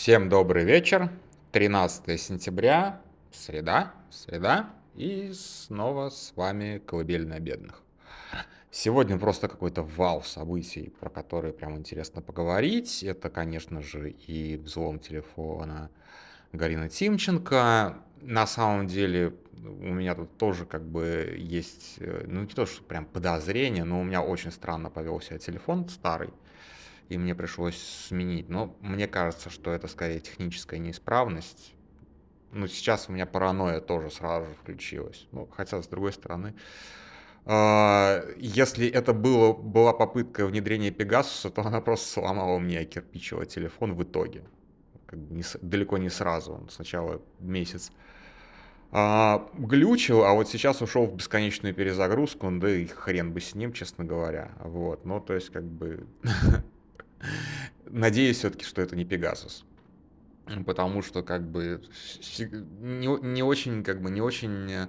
Всем добрый вечер. 13 сентября, среда, среда. И снова с вами Колыбельная бедных. Сегодня просто какой-то вал событий, про которые прям интересно поговорить. Это, конечно же, и взлом телефона Галины Тимченко. На самом деле у меня тут тоже как бы есть, э, ну не то, что прям подозрение, но у меня очень странно повел себя телефон старый и мне пришлось сменить. Но мне кажется, что это скорее техническая неисправность. Ну, сейчас у меня паранойя тоже сразу же включилась. Ну, хотя, с другой стороны, а, если это было, была попытка внедрения Пегасуса, то она просто сломала мне кирпичевый телефон в итоге. Как бы не, далеко не сразу, сначала месяц а, глючил, а вот сейчас ушел в бесконечную перезагрузку, да и хрен бы с ним, честно говоря. Вот, ну, то есть, как бы, Надеюсь все-таки, что это не Пегасус. Потому что как бы не, не очень, как бы не очень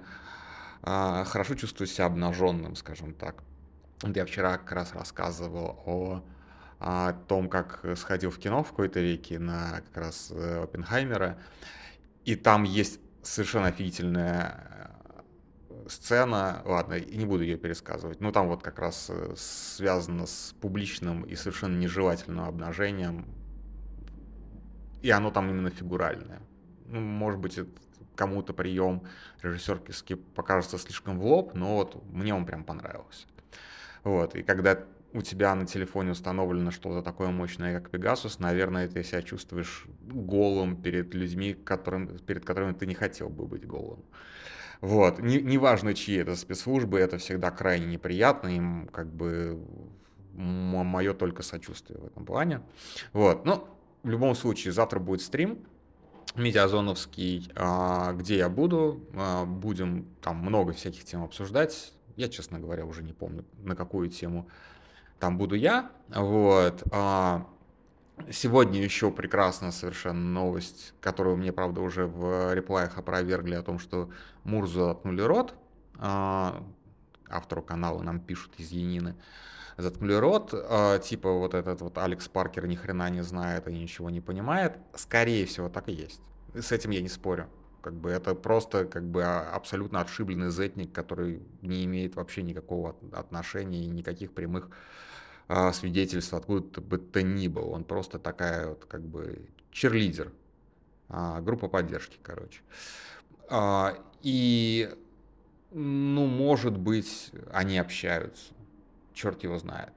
а, хорошо чувствую себя обнаженным, скажем так. Я вчера как раз рассказывал о, о том, как сходил в кино в какой-то веке на как раз э, Оппенхаймера. И там есть совершенно офигительная сцена, ладно, и не буду ее пересказывать, но там вот как раз э, связано с публичным и совершенно нежелательным обнажением, и оно там именно фигуральное. Ну, может быть, кому-то прием режиссерский покажется слишком в лоб, но вот мне он прям понравился. Вот, и когда у тебя на телефоне установлено что-то такое мощное, как Pegasus, наверное, ты себя чувствуешь голым перед людьми, которым, перед которыми ты не хотел бы быть голым. Вот. Не, неважно, чьи это спецслужбы, это всегда крайне неприятно, им как бы мое только сочувствие в этом плане. Вот. Но в любом случае, завтра будет стрим, медиазоновский, а, где я буду. А, будем там много всяких тем обсуждать. Я, честно говоря, уже не помню, на какую тему там буду я. Вот. А, Сегодня еще прекрасная совершенно новость, которую мне, правда, уже в реплаях опровергли о том, что Мурзу заткнули рот. А, автору канала нам пишут из Янины. Заткнули рот, а, типа вот этот вот Алекс Паркер ни хрена не знает и ничего не понимает. Скорее всего, так и есть. С этим я не спорю. Как бы это просто как бы абсолютно отшибленный зетник, который не имеет вообще никакого отношения и никаких прямых а, свидетельств откуда бы то ни было. Он просто такая вот как бы черлидер, а, группа поддержки, короче. А, и, ну, может быть, они общаются, черт его знает.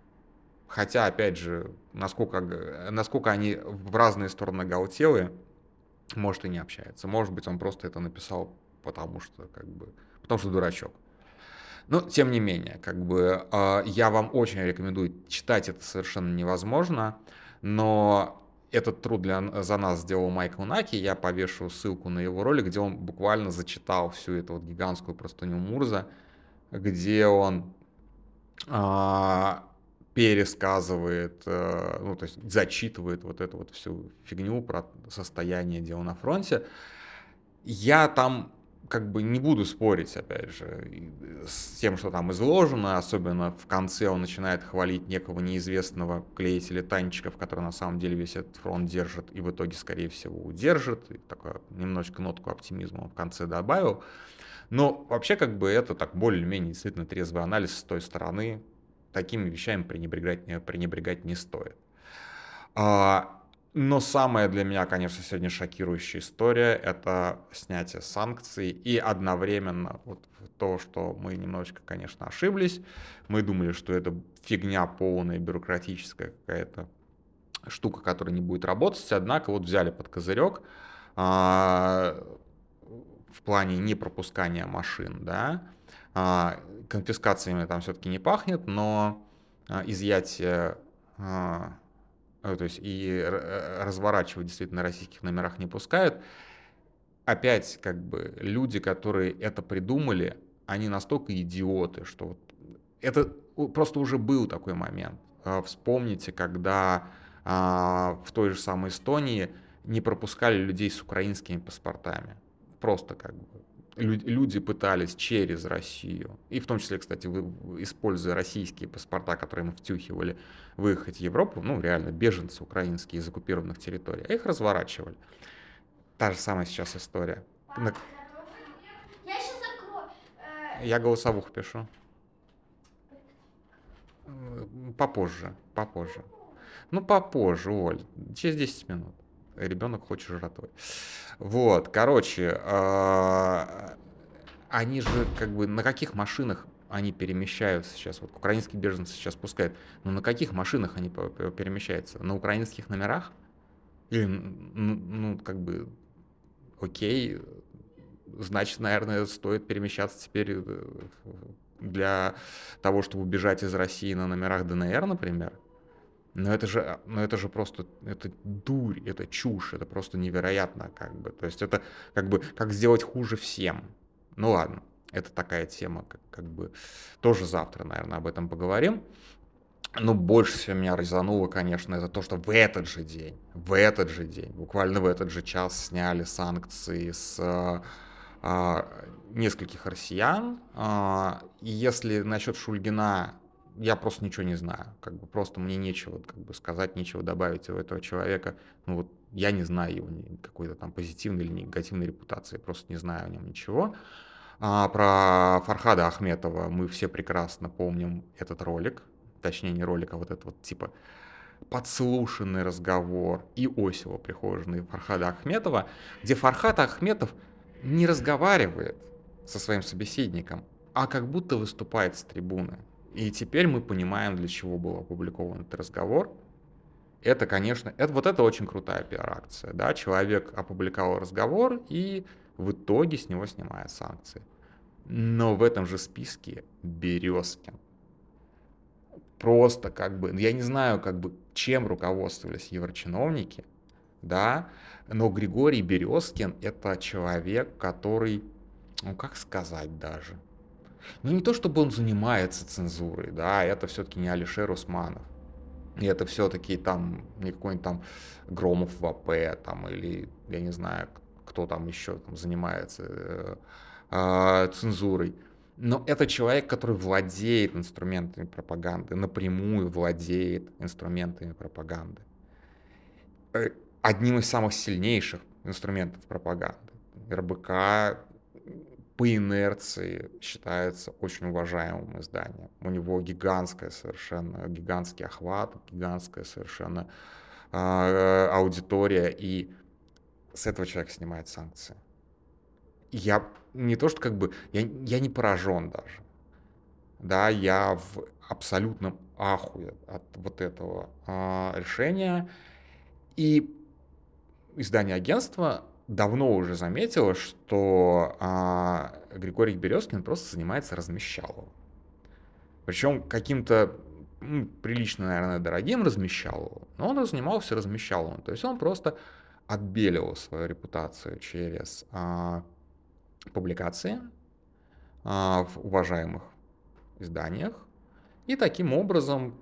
Хотя, опять же, насколько, насколько они в разные стороны гаутелы, может и не общаются. Может быть, он просто это написал, потому что, как бы, потому что дурачок. Но, тем не менее, как бы а, я вам очень рекомендую читать это совершенно невозможно, но этот труд для, за нас сделал Майкл Наки, я повешу ссылку на его ролик, где он буквально зачитал всю эту вот гигантскую простыню Мурза, где он а, пересказывает, а, ну, то есть зачитывает вот эту вот всю фигню про состояние дела на фронте. Я там как бы не буду спорить, опять же, с тем, что там изложено, особенно в конце он начинает хвалить некого неизвестного клеителя танчиков, который на самом деле весь этот фронт держит и в итоге, скорее всего, удержит. И такое немножечко нотку оптимизма в конце добавил. Но вообще, как бы это так более-менее действительно трезвый анализ с той стороны. Такими вещами пренебрегать, пренебрегать не стоит. А, но самая для меня, конечно, сегодня шокирующая история — это снятие санкций и одновременно вот то, что мы немножечко, конечно, ошиблись. Мы думали, что это фигня полная, бюрократическая какая-то штука, которая не будет работать. Однако вот взяли под козырек а, в плане непропускания машин, да, а, конфискациями там все-таки не пахнет, но а, изъятие а, то есть и э, разворачивать действительно на российских номерах не пускают. Опять, как бы, люди, которые это придумали, они настолько идиоты, что вот это просто уже был такой момент. Э, вспомните, когда а, в той же самой Эстонии не пропускали людей с украинскими паспортами. Просто как бы люди пытались через Россию, и в том числе, кстати, используя российские паспорта, которые мы втюхивали, выехать в Европу, ну, реально, беженцы украинские из оккупированных территорий, а их разворачивали. Та же самая сейчас история. Папа, я сейчас закрою. Э, Я голосовуху пишу. Попозже, попозже. Ну, попозже, Оль, через 10 минут. Ребенок хочет жратвой. Вот, короче, а, они же как бы на каких машинах они перемещаются сейчас? Вот украинские беженцы сейчас пускают. Но на каких машинах они перемещаются? На украинских номерах? Или, ну, ну как бы, окей, значит, наверное, стоит перемещаться теперь э, для того, чтобы убежать из России на номерах ДНР, например. Но это же, но это же просто, это дурь, это чушь, это просто невероятно, как бы. То есть это как бы, как сделать хуже всем. Ну ладно, это такая тема, как, как бы, тоже завтра, наверное, об этом поговорим. Но больше всего меня резануло, конечно, это то, что в этот же день, в этот же день, буквально в этот же час сняли санкции с а, нескольких россиян. А, и если насчет Шульгина я просто ничего не знаю. Как бы просто мне нечего как бы сказать, нечего добавить у этого человека. Ну вот я не знаю его какой-то там позитивной или негативной репутации, просто не знаю о нем ничего. А про Фархада Ахметова мы все прекрасно помним этот ролик, точнее не ролик, а вот этот вот типа подслушанный разговор и Осева, прихожий Фархада Ахметова, где Фархад Ахметов не разговаривает со своим собеседником, а как будто выступает с трибуны. И теперь мы понимаем, для чего был опубликован этот разговор. Это, конечно, это, вот это очень крутая пиар-акция. Да? Человек опубликовал разговор, и в итоге с него снимают санкции. Но в этом же списке Березкин. Просто как бы, я не знаю, как бы, чем руководствовались еврочиновники, да, но Григорий Березкин это человек, который, ну как сказать даже, ну не то, чтобы он занимается цензурой, да, это все-таки не Алишер Усманов. И это все-таки там не какой-нибудь там Громов в АП, там, или я не знаю, кто там еще там занимается э, э, цензурой. Но это человек, который владеет инструментами пропаганды, напрямую владеет инструментами пропаганды. Э, одним из самых сильнейших инструментов пропаганды. РБК по инерции считается очень уважаемым изданием. У него гигантская совершенно, гигантский охват, гигантская совершенно э, аудитория, и с этого человек снимает санкции. Я не то, что как бы, я, я не поражен даже. Да, я в абсолютном ахуе от вот этого э, решения. И издание агентства давно уже заметила, что а, Григорий Березкин просто занимается размещалом. Причем каким-то ну, прилично, наверное, дорогим размещалом, но он занимался размещалом. То есть он просто отбеливал свою репутацию через а, публикации а, в уважаемых изданиях. И таким образом,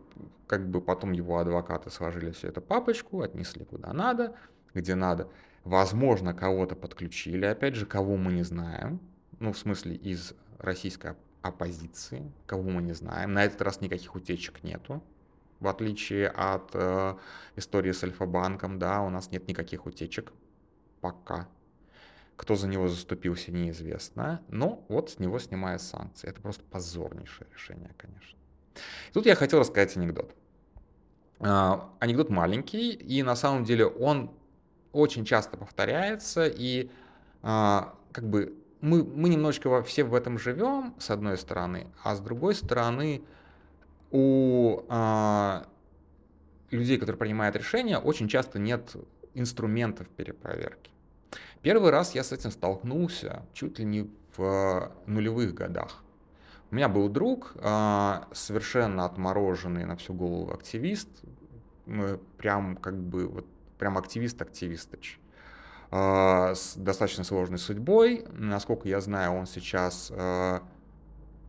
как бы потом его адвокаты сложили всю эту папочку, отнесли куда надо, где надо. Возможно, кого-то подключили, опять же, кого мы не знаем, ну, в смысле, из российской оппозиции, кого мы не знаем. На этот раз никаких утечек нету, в отличие от э, истории с Альфа-банком, да, у нас нет никаких утечек пока. Кто за него заступился, неизвестно. Но вот с него снимают санкции. Это просто позорнейшее решение, конечно. Тут я хотел рассказать анекдот. Э, анекдот маленький, и на самом деле он очень часто повторяется, и а, как бы мы, мы немножечко все в этом живем, с одной стороны, а с другой стороны, у а, людей, которые принимают решения, очень часто нет инструментов перепроверки. Первый раз я с этим столкнулся чуть ли не в нулевых годах. У меня был друг, а, совершенно отмороженный на всю голову активист, прям как бы вот прям активист-активистыч. А, с достаточно сложной судьбой. Насколько я знаю, он сейчас... А,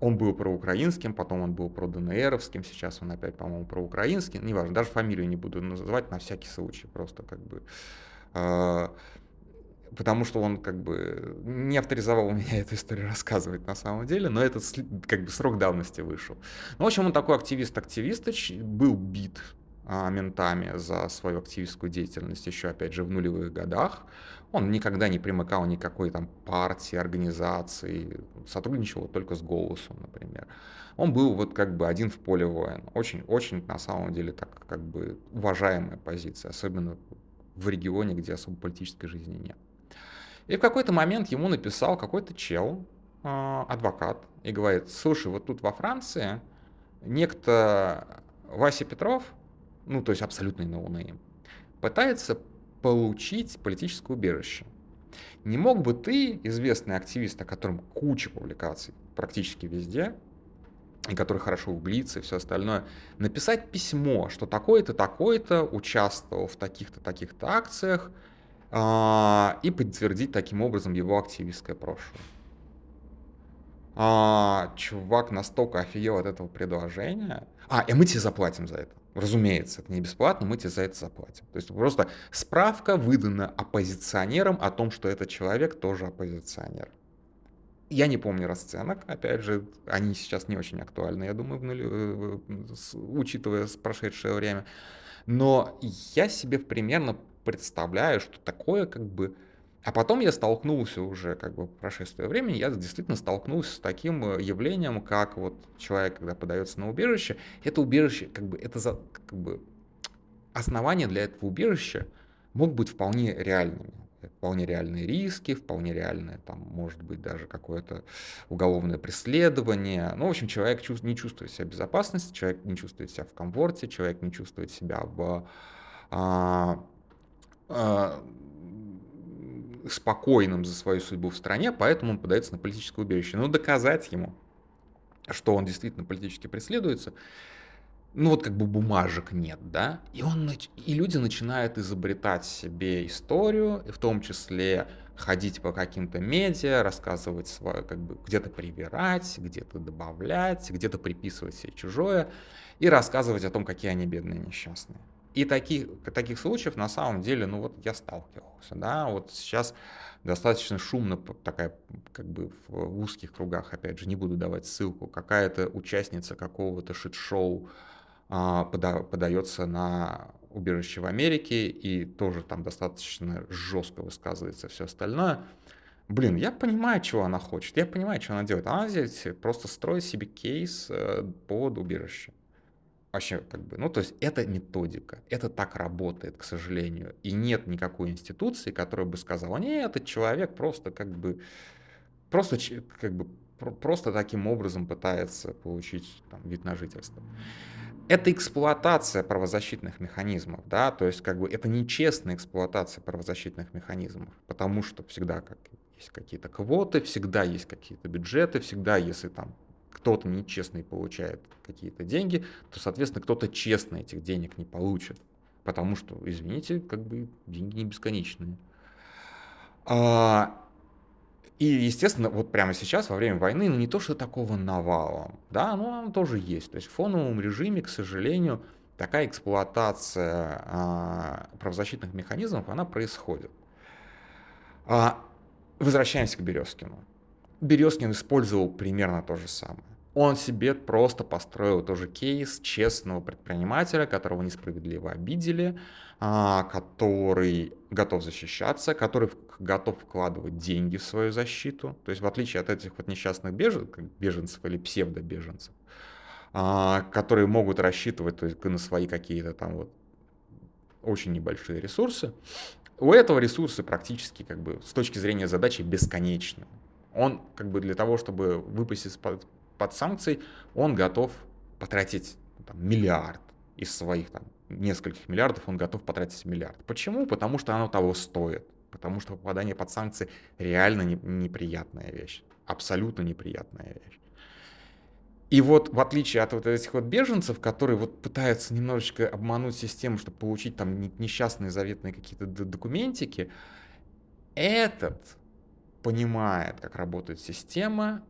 он был проукраинским, потом он был про ДНРовским, сейчас он опять, по-моему, проукраинский. Неважно, даже фамилию не буду называть на всякий случай, просто как бы... А, потому что он как бы не авторизовал меня эту историю рассказывать на самом деле, но этот как бы срок давности вышел. Ну, в общем, он такой активист-активист, был бит ментами за свою активистскую деятельность еще, опять же, в нулевых годах. Он никогда не примыкал никакой там партии, организации, сотрудничал только с голосом, например. Он был вот как бы один в поле воин. Очень, очень на самом деле так как бы уважаемая позиция, особенно в регионе, где особо политической жизни нет. И в какой-то момент ему написал какой-то чел, а, адвокат, и говорит, слушай, вот тут во Франции некто Вася Петров, ну, то есть абсолютный ноунейм, пытается получить политическое убежище. Не мог бы ты, известный активист, о котором куча публикаций практически везде, и который хорошо гуглится и все остальное, написать письмо, что такой-то, такой-то участвовал в таких-то, таких-то акциях, а, и подтвердить таким образом его активистское прошлое. А, чувак настолько офигел от этого предложения. А, и мы тебе заплатим за это. Разумеется, это не бесплатно, мы тебе за это заплатим. То есть просто справка выдана оппозиционерам о том, что этот человек тоже оппозиционер. Я не помню расценок, опять же, они сейчас не очень актуальны, я думаю, в нулю, учитывая прошедшее время. Но я себе примерно представляю, что такое как бы... А потом я столкнулся уже, как бы, прошествие времени, я действительно столкнулся с таким э, явлением, как вот человек, когда подается на убежище, это убежище, как бы, это за, как бы, основания для этого убежища могут быть вполне реальными. Вполне реальные риски, вполне реальное, там, может быть, даже какое-то уголовное преследование. Ну, в общем, человек не чувствует себя в безопасности, человек не чувствует себя в комфорте, человек не чувствует себя в а, а, спокойным за свою судьбу в стране, поэтому он подается на политическое убежище. Но доказать ему, что он действительно политически преследуется, ну вот как бы бумажек нет, да, и, он, и люди начинают изобретать себе историю, в том числе ходить по каким-то медиа, рассказывать свое, как бы где-то привирать, где-то добавлять, где-то приписывать себе чужое и рассказывать о том, какие они бедные несчастные. И таких, таких случаев на самом деле, ну вот я сталкивался, да, вот сейчас достаточно шумно такая, как бы в узких кругах, опять же, не буду давать ссылку, какая-то участница какого-то шит-шоу а, пода, подается на убежище в Америке и тоже там достаточно жестко высказывается все остальное. Блин, я понимаю, чего она хочет, я понимаю, что она делает. Она здесь просто строит себе кейс э, под убежище вообще как бы, ну то есть это методика, это так работает, к сожалению, и нет никакой институции, которая бы сказала, нет, этот человек просто как бы, просто как бы просто таким образом пытается получить там, вид на жительство. Это эксплуатация правозащитных механизмов, да, то есть как бы это нечестная эксплуатация правозащитных механизмов, потому что всегда как есть какие-то квоты, всегда есть какие-то бюджеты, всегда если там кто-то нечестный получает какие-то деньги, то, соответственно, кто-то честно этих денег не получит. Потому что, извините, как бы деньги не бесконечные. А, и, естественно, вот прямо сейчас, во время войны, ну не то, что такого навала, да, но оно тоже есть. То есть в фоновом режиме, к сожалению, такая эксплуатация а, правозащитных механизмов, она происходит. А, возвращаемся к Березкину. Березкин использовал примерно то же самое. Он себе просто построил тоже кейс честного предпринимателя, которого несправедливо обидели, а, который готов защищаться, который готов вкладывать деньги в свою защиту. То есть в отличие от этих вот несчастных бежен, беженцев или псевдобеженцев, а, которые могут рассчитывать то есть, на свои какие-то там вот очень небольшие ресурсы, у этого ресурсы практически как бы с точки зрения задачи бесконечны. Он как бы для того, чтобы выпасть из-под под санкции, он готов потратить там, миллиард из своих там, нескольких миллиардов, он готов потратить миллиард. Почему? Потому что оно того стоит. Потому что попадание под санкции реально не, неприятная вещь. Абсолютно неприятная вещь. И вот в отличие от вот этих вот беженцев, которые вот пытаются немножечко обмануть систему, чтобы получить там несчастные заветные какие-то документики, этот понимает, как работает система,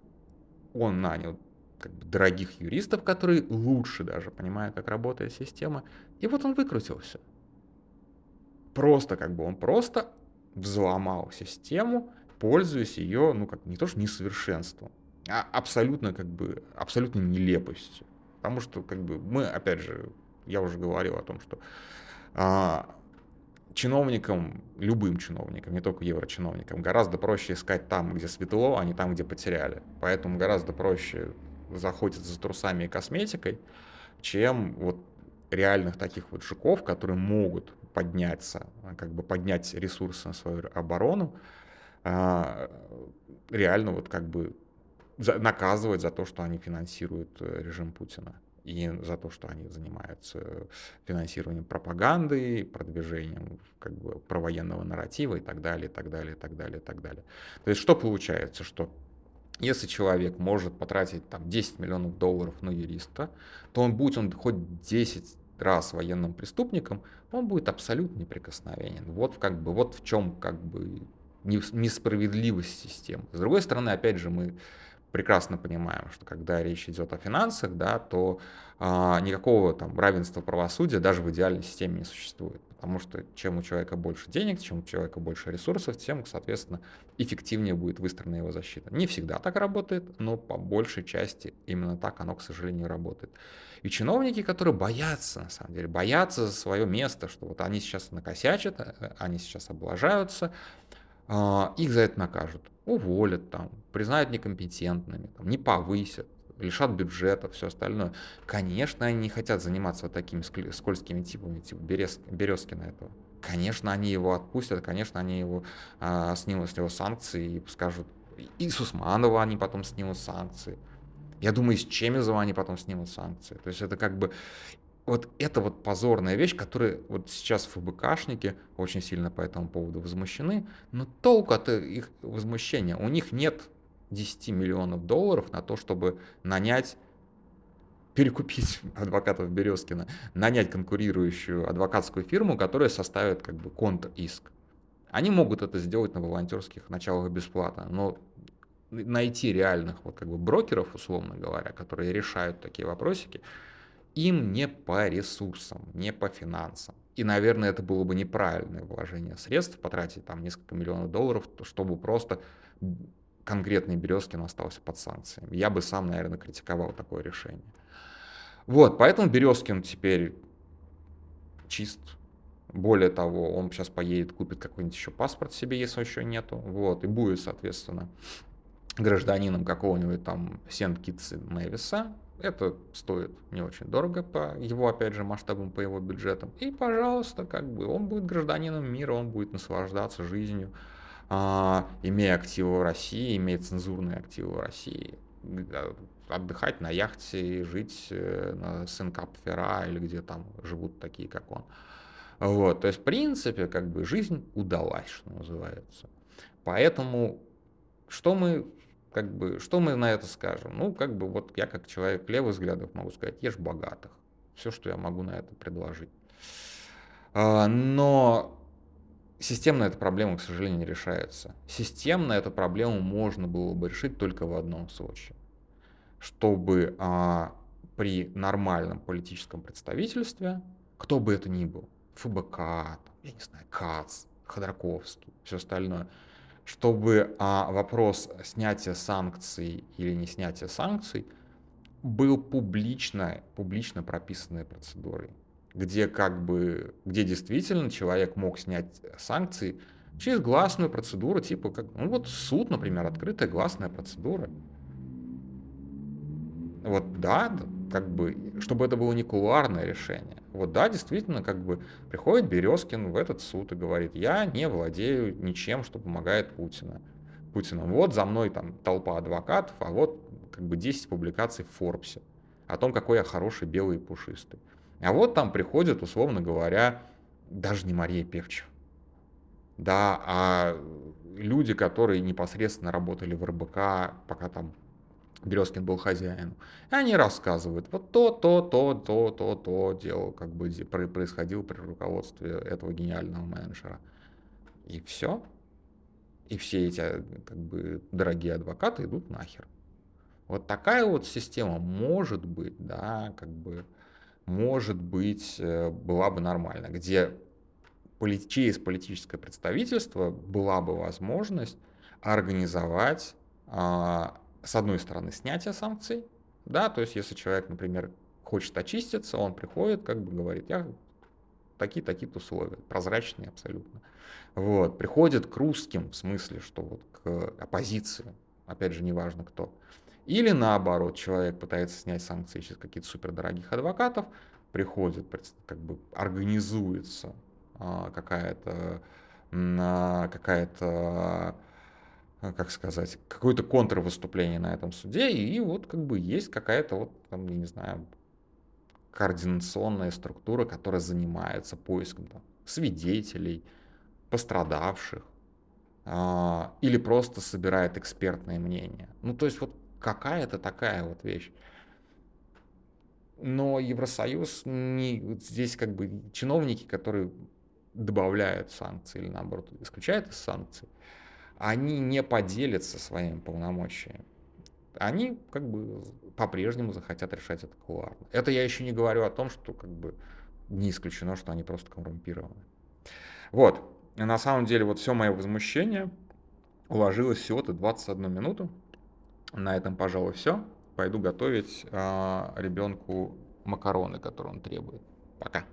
он нанял как бы, дорогих юристов, которые лучше даже понимают, как работает система, и вот он выкрутился. Просто как бы он просто взломал систему, пользуясь ее, ну, как не то что несовершенством, а абсолютно, как бы, абсолютно нелепостью. Потому что, как бы, мы, опять же, я уже говорил о том, что а, чиновникам, любым чиновникам, не только еврочиновникам, гораздо проще искать там, где светло, а не там, где потеряли. Поэтому гораздо проще заходиться за трусами и косметикой, чем вот реальных таких вот жуков, которые могут подняться, как бы поднять ресурсы на свою оборону, а, реально вот как бы наказывать за то, что они финансируют э, режим Путина и за то, что они занимаются финансированием пропаганды, продвижением как бы провоенного нарратива и так далее, и так далее, и так далее, и так далее. То есть что получается, что если человек может потратить там 10 миллионов долларов на юриста, то он, будь он хоть 10 раз военным преступником, он будет абсолютно неприкосновенен. Вот как бы, вот в чем как бы несправедливость системы. С другой стороны, опять же, мы прекрасно понимаем, что когда речь идет о финансах, да, то а, никакого там равенства правосудия даже в идеальной системе не существует. Потому что чем у человека больше денег, чем у человека больше ресурсов, тем, соответственно, эффективнее будет выстроена его защита. Не всегда так работает, но по большей части именно так оно, к сожалению, работает. И чиновники, которые боятся, на самом деле, боятся за свое место, что вот они сейчас накосячат, э, они сейчас облажаются, а, их за это накажут уволят там, признают некомпетентными, там, не повысят, лишат бюджета, все остальное. Конечно, они не хотят заниматься вот такими скользкими типами, типа Берез, Березкина этого. Конечно, они его отпустят, конечно, они его а, снимут с него санкции и скажут, и с Усманова они потом снимут санкции. Я думаю, с Чемизова они потом снимут санкции. То есть это как бы вот это вот позорная вещь, которая вот сейчас ФБКшники очень сильно по этому поводу возмущены, но толку от их возмущения, у них нет 10 миллионов долларов на то, чтобы нанять перекупить адвокатов Березкина, нанять конкурирующую адвокатскую фирму, которая составит как бы контр-иск. Они могут это сделать на волонтерских началах бесплатно, но найти реальных вот как бы брокеров, условно говоря, которые решают такие вопросики, им не по ресурсам, не по финансам. И, наверное, это было бы неправильное вложение средств, потратить там несколько миллионов долларов, чтобы просто конкретный Березкин остался под санкциями. Я бы сам, наверное, критиковал такое решение. Вот, поэтому Березкин теперь чист. Более того, он сейчас поедет, купит какой-нибудь еще паспорт себе, если еще нету. Вот, и будет, соответственно, гражданином какого-нибудь там Сент-Китса Невиса, это стоит не очень дорого по его, опять же, масштабам, по его бюджетам. И, пожалуйста, как бы он будет гражданином мира, он будет наслаждаться жизнью, а, имея активы в России, имея цензурные активы в России. Отдыхать на яхте, жить э, на Сенкап-Фера или где там живут такие, как он. Вот, то есть, в принципе, как бы жизнь удалась, что называется. Поэтому что мы как бы, что мы на это скажем? Ну, как бы, вот я как человек левых взглядов могу сказать, ешь богатых. Все, что я могу на это предложить. А, но системно эта проблема, к сожалению, не решается. Системно эту проблему можно было бы решить только в одном случае. Чтобы а, при нормальном политическом представительстве, кто бы это ни был, ФБК, я не знаю, КАЦ, Ходорковский, все остальное – чтобы а, вопрос снятия санкций или не снятия санкций был публично, публично прописанной процедурой, где как бы, где действительно человек мог снять санкции через гласную процедуру, типа как, ну вот суд, например, открытая гласная процедура. Вот да, как бы, чтобы это было не кулуарное решение. Вот да, действительно, как бы приходит Березкин в этот суд и говорит, я не владею ничем, что помогает Путина. Путину. Вот за мной там толпа адвокатов, а вот как бы 10 публикаций в Форбсе о том, какой я хороший, белый и пушистый. А вот там приходит, условно говоря, даже не Мария Певчева. Да, а люди, которые непосредственно работали в РБК, пока там Березкин был хозяином. И они рассказывают, вот то, то, то, то, то, то дело как бы происходило при руководстве этого гениального менеджера. И все. И все эти как бы дорогие адвокаты идут нахер. Вот такая вот система может быть, да, как бы, может быть, э, была бы нормальна, где через политическое представительство была бы возможность организовать, а, с одной стороны, снятие санкций, да, то есть если человек, например, хочет очиститься, он приходит, как бы говорит, я такие-такие-то условия, прозрачные абсолютно. Вот, приходит к русским, в смысле, что вот к оппозиции, опять же, неважно кто. Или наоборот, человек пытается снять санкции через каких-то супердорогих адвокатов, приходит, как бы организуется а, какая-то а, какая-то как сказать, какое-то контрвыступление на этом суде, и вот как бы есть какая-то вот, там, я не знаю, координационная структура, которая занимается поиском там, свидетелей, пострадавших, а, или просто собирает экспертное мнение. Ну, то есть вот какая-то такая вот вещь. Но Евросоюз не здесь как бы чиновники, которые добавляют санкции или наоборот исключают из санкций, они не поделятся своими полномочиями. Они как бы по-прежнему захотят решать это кулуарно. Это я еще не говорю о том, что как бы не исключено, что они просто коррумпированы. Вот. И на самом деле вот все мое возмущение уложилось всего-то 21 минуту. На этом, пожалуй, все. Пойду готовить э, ребенку макароны, которые он требует. Пока.